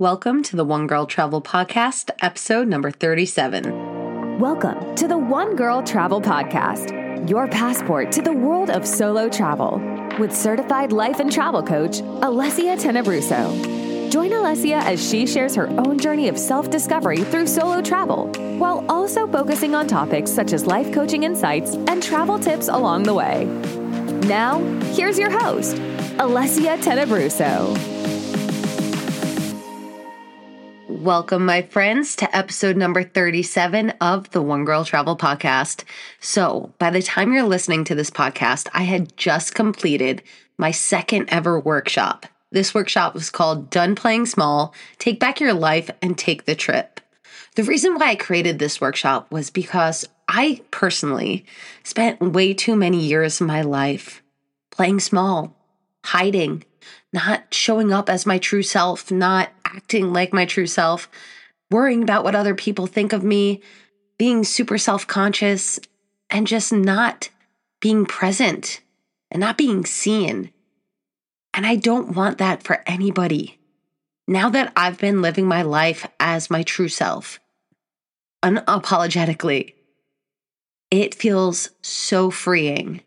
Welcome to the One Girl Travel Podcast, episode number 37. Welcome to the One Girl Travel Podcast, your passport to the world of solo travel, with certified life and travel coach, Alessia Tenebruso. Join Alessia as she shares her own journey of self discovery through solo travel, while also focusing on topics such as life coaching insights and travel tips along the way. Now, here's your host, Alessia Tenebruso. Welcome, my friends, to episode number 37 of the One Girl Travel Podcast. So, by the time you're listening to this podcast, I had just completed my second ever workshop. This workshop was called Done Playing Small Take Back Your Life and Take the Trip. The reason why I created this workshop was because I personally spent way too many years of my life playing small, hiding, not showing up as my true self, not acting like my true self, worrying about what other people think of me, being super self conscious, and just not being present and not being seen. And I don't want that for anybody. Now that I've been living my life as my true self, unapologetically, it feels so freeing.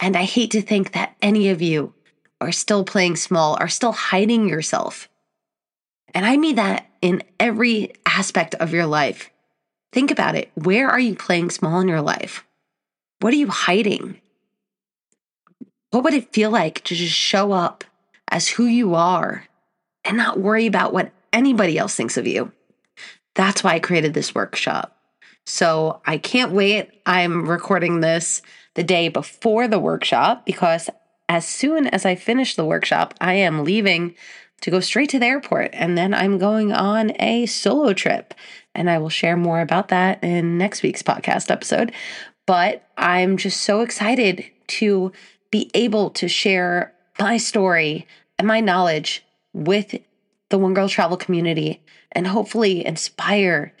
And I hate to think that any of you are still playing small, are still hiding yourself. And I mean that in every aspect of your life. Think about it. Where are you playing small in your life? What are you hiding? What would it feel like to just show up as who you are and not worry about what anybody else thinks of you? That's why I created this workshop. So I can't wait. I'm recording this the day before the workshop because as soon as I finish the workshop, I am leaving to go straight to the airport and then I'm going on a solo trip. And I will share more about that in next week's podcast episode. But I'm just so excited to be able to share my story and my knowledge with the One Girl Travel community and hopefully inspire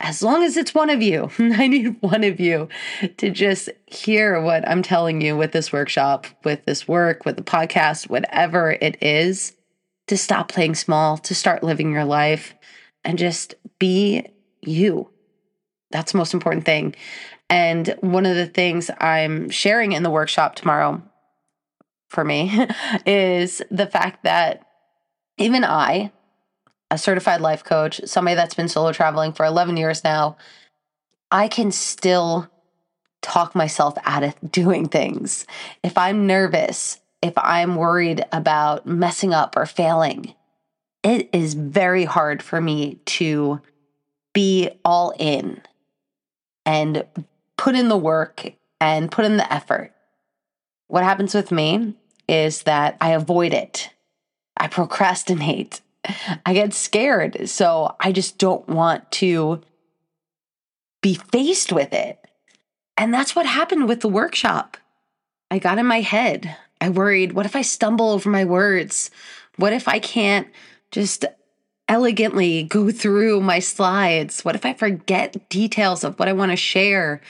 as long as it's one of you, I need one of you to just hear what I'm telling you with this workshop, with this work, with the podcast, whatever it is, to stop playing small, to start living your life and just be you. That's the most important thing. And one of the things I'm sharing in the workshop tomorrow for me is the fact that even I, a certified life coach, somebody that's been solo traveling for 11 years now, I can still talk myself out of doing things. If I'm nervous, if I'm worried about messing up or failing, it is very hard for me to be all in and put in the work and put in the effort. What happens with me is that I avoid it. I procrastinate. I get scared. So I just don't want to be faced with it. And that's what happened with the workshop. I got in my head. I worried, what if I stumble over my words? What if I can't just elegantly go through my slides? What if I forget details of what I want to share?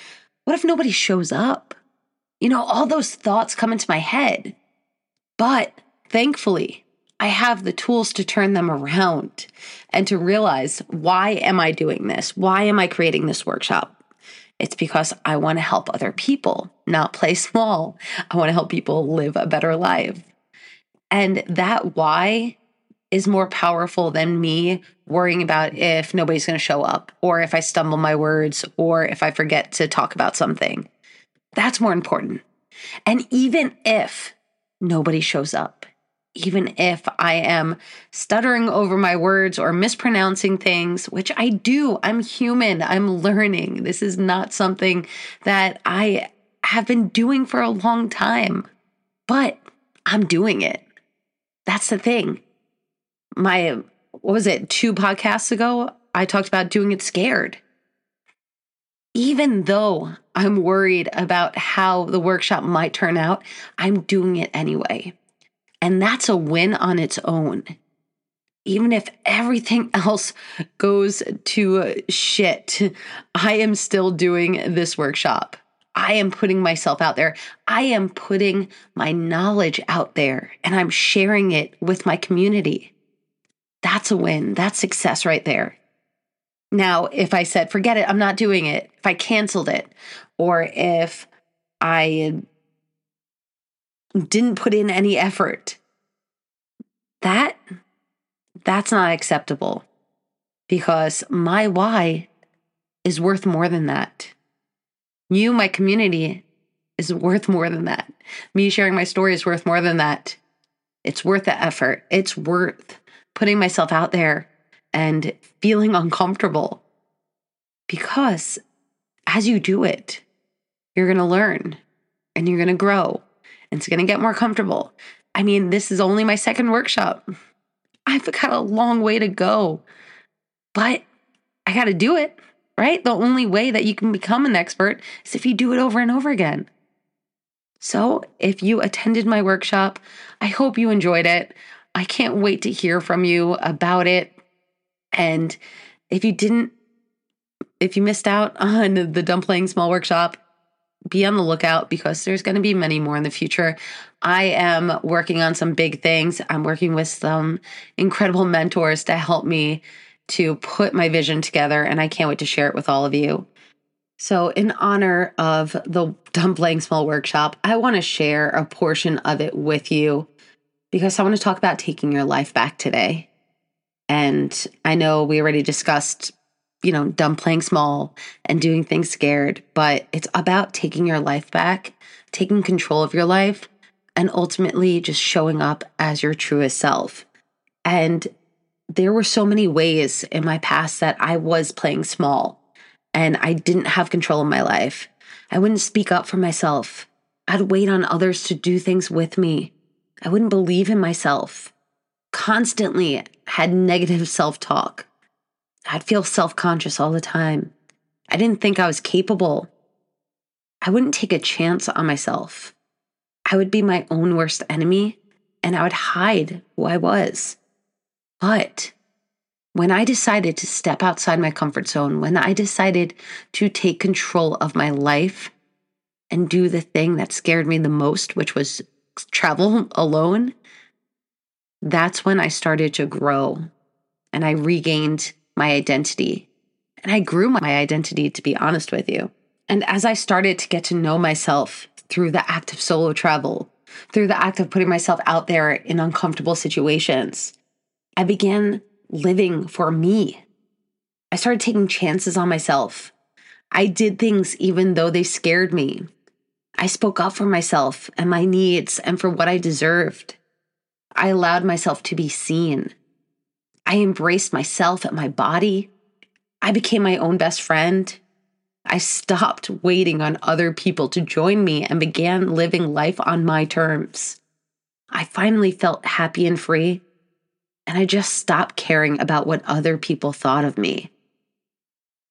What if nobody shows up? You know, all those thoughts come into my head. But thankfully, I have the tools to turn them around and to realize why am I doing this? Why am I creating this workshop? It's because I want to help other people, not play small. I want to help people live a better life. And that why is more powerful than me worrying about if nobody's going to show up or if I stumble my words or if I forget to talk about something. That's more important. And even if nobody shows up, even if I am stuttering over my words or mispronouncing things, which I do. I'm human. I'm learning. This is not something that I have been doing for a long time, but I'm doing it. That's the thing. My, what was it, two podcasts ago? I talked about doing it scared. Even though I'm worried about how the workshop might turn out, I'm doing it anyway and that's a win on its own. Even if everything else goes to shit, I am still doing this workshop. I am putting myself out there. I am putting my knowledge out there and I'm sharing it with my community. That's a win. That's success right there. Now, if I said, forget it, I'm not doing it, if I canceled it, or if I didn't put in any effort, that that's not acceptable because my why is worth more than that. You, my community, is worth more than that. Me sharing my story is worth more than that. It's worth the effort. It's worth putting myself out there and feeling uncomfortable because as you do it, you're going to learn and you're going to grow it's going to get more comfortable. I mean, this is only my second workshop. I've got a long way to go, but I got to do it, right? The only way that you can become an expert is if you do it over and over again. So, if you attended my workshop, I hope you enjoyed it. I can't wait to hear from you about it. And if you didn't, if you missed out on the Done Playing Small workshop, be on the lookout because there's going to be many more in the future. I am working on some big things. I'm working with some incredible mentors to help me to put my vision together, and I can't wait to share it with all of you. So, in honor of the Playing Small workshop, I want to share a portion of it with you because I want to talk about taking your life back today. And I know we already discussed you know, done playing small and doing things scared, but it's about taking your life back, taking control of your life, and ultimately just showing up as your truest self. And there were so many ways in my past that I was playing small and I didn't have control of my life. I wouldn't speak up for myself. I'd wait on others to do things with me. I wouldn't believe in myself. Constantly had negative self talk. I'd feel self conscious all the time. I didn't think I was capable. I wouldn't take a chance on myself. I would be my own worst enemy and I would hide who I was. But when I decided to step outside my comfort zone, when I decided to take control of my life and do the thing that scared me the most, which was travel alone, that's when I started to grow and I regained my identity. And I grew my identity, to be honest with you. And as I started to get to know myself through the act of solo travel, through the act of putting myself out there in uncomfortable situations, I began living for me. I started taking chances on myself. I did things even though they scared me. I spoke up for myself and my needs and for what I deserved. I allowed myself to be seen. I embraced myself and my body. I became my own best friend. I stopped waiting on other people to join me and began living life on my terms. I finally felt happy and free, and I just stopped caring about what other people thought of me.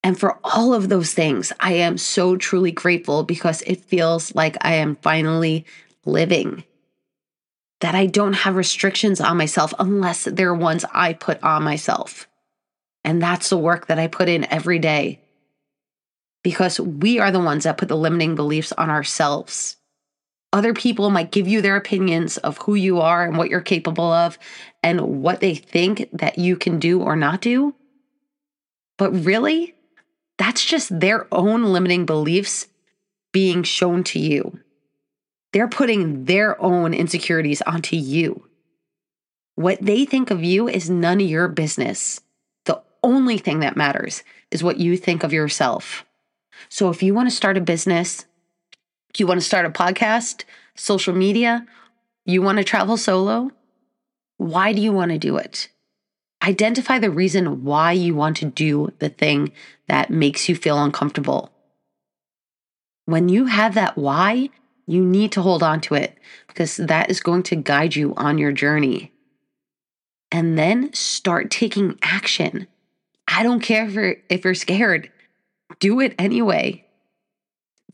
And for all of those things, I am so truly grateful because it feels like I am finally living that I don't have restrictions on myself unless they're ones I put on myself. And that's the work that I put in every day because we are the ones that put the limiting beliefs on ourselves. Other people might give you their opinions of who you are and what you're capable of and what they think that you can do or not do. But really, that's just their own limiting beliefs being shown to you. They're putting their own insecurities onto you. What they think of you is none of your business. The only thing that matters is what you think of yourself. So if you want to start a business, you want to start a podcast, social media, you want to travel solo, why do you want to do it? Identify the reason why you want to do the thing that makes you feel uncomfortable. When you have that why, you need to hold on to it because that is going to guide you on your journey. And then start taking action. I don't care if you're, if you're scared, do it anyway.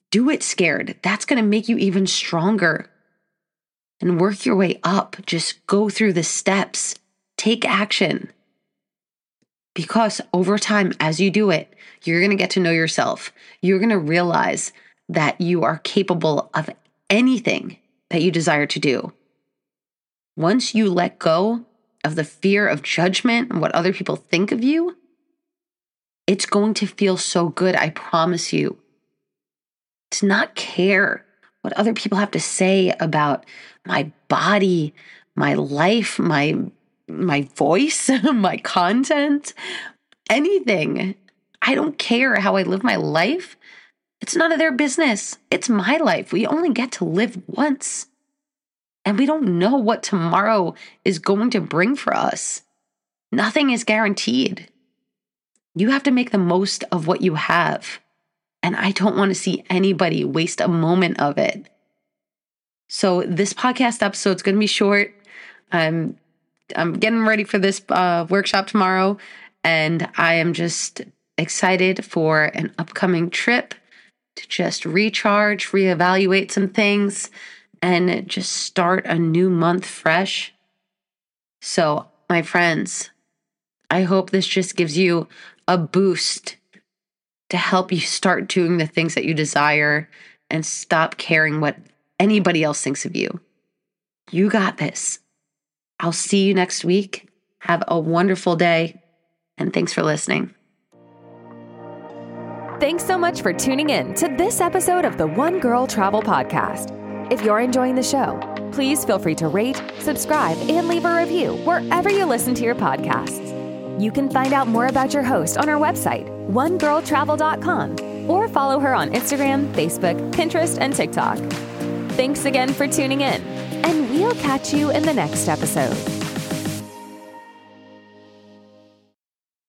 Do it scared. That's going to make you even stronger. And work your way up. Just go through the steps, take action. Because over time, as you do it, you're going to get to know yourself. You're going to realize that you are capable of anything that you desire to do. Once you let go of the fear of judgment and what other people think of you, it's going to feel so good, I promise you. To not care what other people have to say about my body, my life, my my voice, my content, anything. I don't care how I live my life. It's none of their business. It's my life. We only get to live once. And we don't know what tomorrow is going to bring for us. Nothing is guaranteed. You have to make the most of what you have. And I don't want to see anybody waste a moment of it. So this podcast episode is going to be short. I'm I'm getting ready for this uh, workshop tomorrow, and I am just excited for an upcoming trip to just recharge, reevaluate some things, and just start a new month fresh. So, my friends, I hope this just gives you a boost to help you start doing the things that you desire and stop caring what anybody else thinks of you. You got this. I'll see you next week. Have a wonderful day, and thanks for listening. Thanks so much for tuning in to this episode of the One Girl Travel Podcast. If you're enjoying the show, please feel free to rate, subscribe, and leave a review wherever you listen to your podcasts. You can find out more about your host on our website, onegirltravel.com, or follow her on Instagram, Facebook, Pinterest, and TikTok. Thanks again for tuning in, and we'll catch you in the next episode.